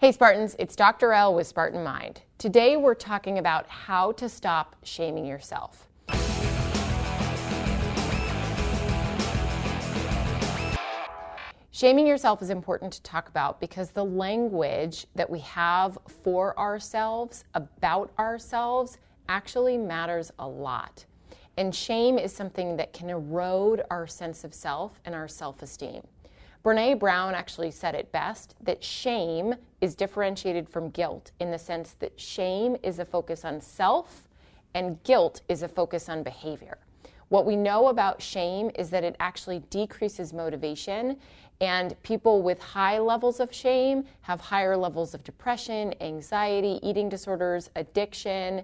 Hey Spartans, it's Dr. L with Spartan Mind. Today we're talking about how to stop shaming yourself. Shaming yourself is important to talk about because the language that we have for ourselves, about ourselves, actually matters a lot. And shame is something that can erode our sense of self and our self esteem. Brene Brown actually said it best that shame is differentiated from guilt in the sense that shame is a focus on self and guilt is a focus on behavior. What we know about shame is that it actually decreases motivation, and people with high levels of shame have higher levels of depression, anxiety, eating disorders, addiction.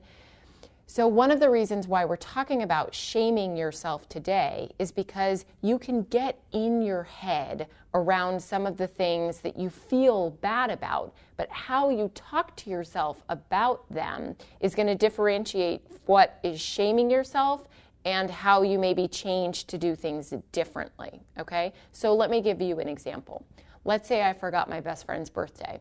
So, one of the reasons why we're talking about shaming yourself today is because you can get in your head around some of the things that you feel bad about, but how you talk to yourself about them is going to differentiate what is shaming yourself and how you maybe change to do things differently. Okay? So, let me give you an example. Let's say I forgot my best friend's birthday,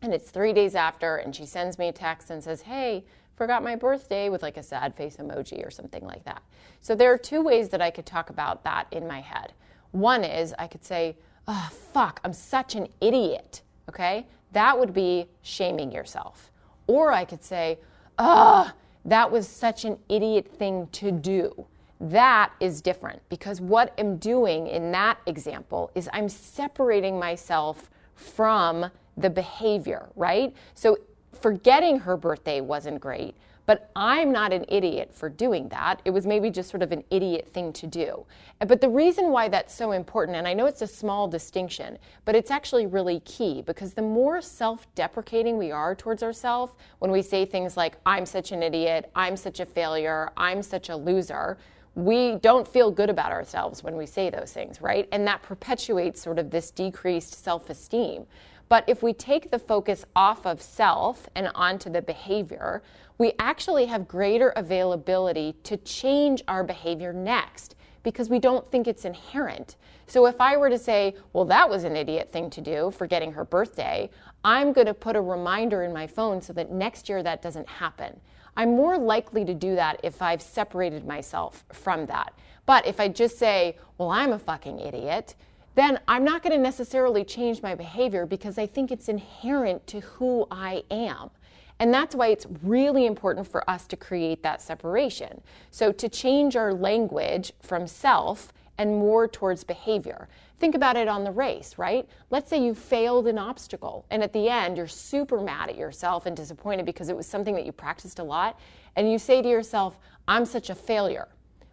and it's three days after, and she sends me a text and says, Hey, forgot my birthday with like a sad face emoji or something like that. So there are two ways that I could talk about that in my head. One is I could say, oh, fuck, I'm such an idiot. Okay? That would be shaming yourself. Or I could say, oh, that was such an idiot thing to do. That is different because what I'm doing in that example is I'm separating myself from the behavior, right? So forgetting her birthday wasn't great, but I'm not an idiot for doing that. It was maybe just sort of an idiot thing to do. But the reason why that's so important, and I know it's a small distinction, but it's actually really key because the more self deprecating we are towards ourselves, when we say things like, I'm such an idiot, I'm such a failure, I'm such a loser, we don't feel good about ourselves when we say those things, right? And that perpetuates sort of this decreased self esteem. But if we take the focus off of self and onto the behavior, we actually have greater availability to change our behavior next because we don't think it's inherent. So if I were to say, well, that was an idiot thing to do, forgetting her birthday, I'm going to put a reminder in my phone so that next year that doesn't happen. I'm more likely to do that if I've separated myself from that. But if I just say, well, I'm a fucking idiot, then I'm not going to necessarily change my behavior because I think it's inherent to who I am. And that's why it's really important for us to create that separation. So, to change our language from self and more towards behavior. Think about it on the race, right? Let's say you failed an obstacle, and at the end, you're super mad at yourself and disappointed because it was something that you practiced a lot, and you say to yourself, I'm such a failure.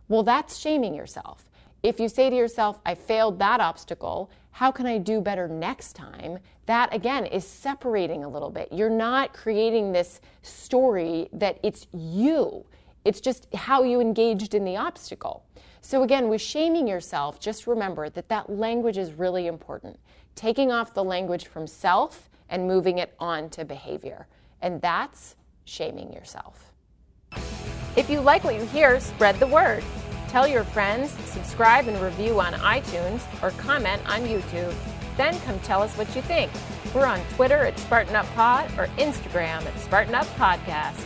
Well, that's shaming yourself. If you say to yourself, I failed that obstacle, how can I do better next time? That again is separating a little bit. You're not creating this story that it's you, it's just how you engaged in the obstacle. So, again, with shaming yourself, just remember that that language is really important. Taking off the language from self and moving it on to behavior. And that's shaming yourself. If you like what you hear, spread the word. Tell your friends, subscribe and review on iTunes, or comment on YouTube. Then come tell us what you think. We're on Twitter at Spartan Up Pod or Instagram at Spartan Up Podcast.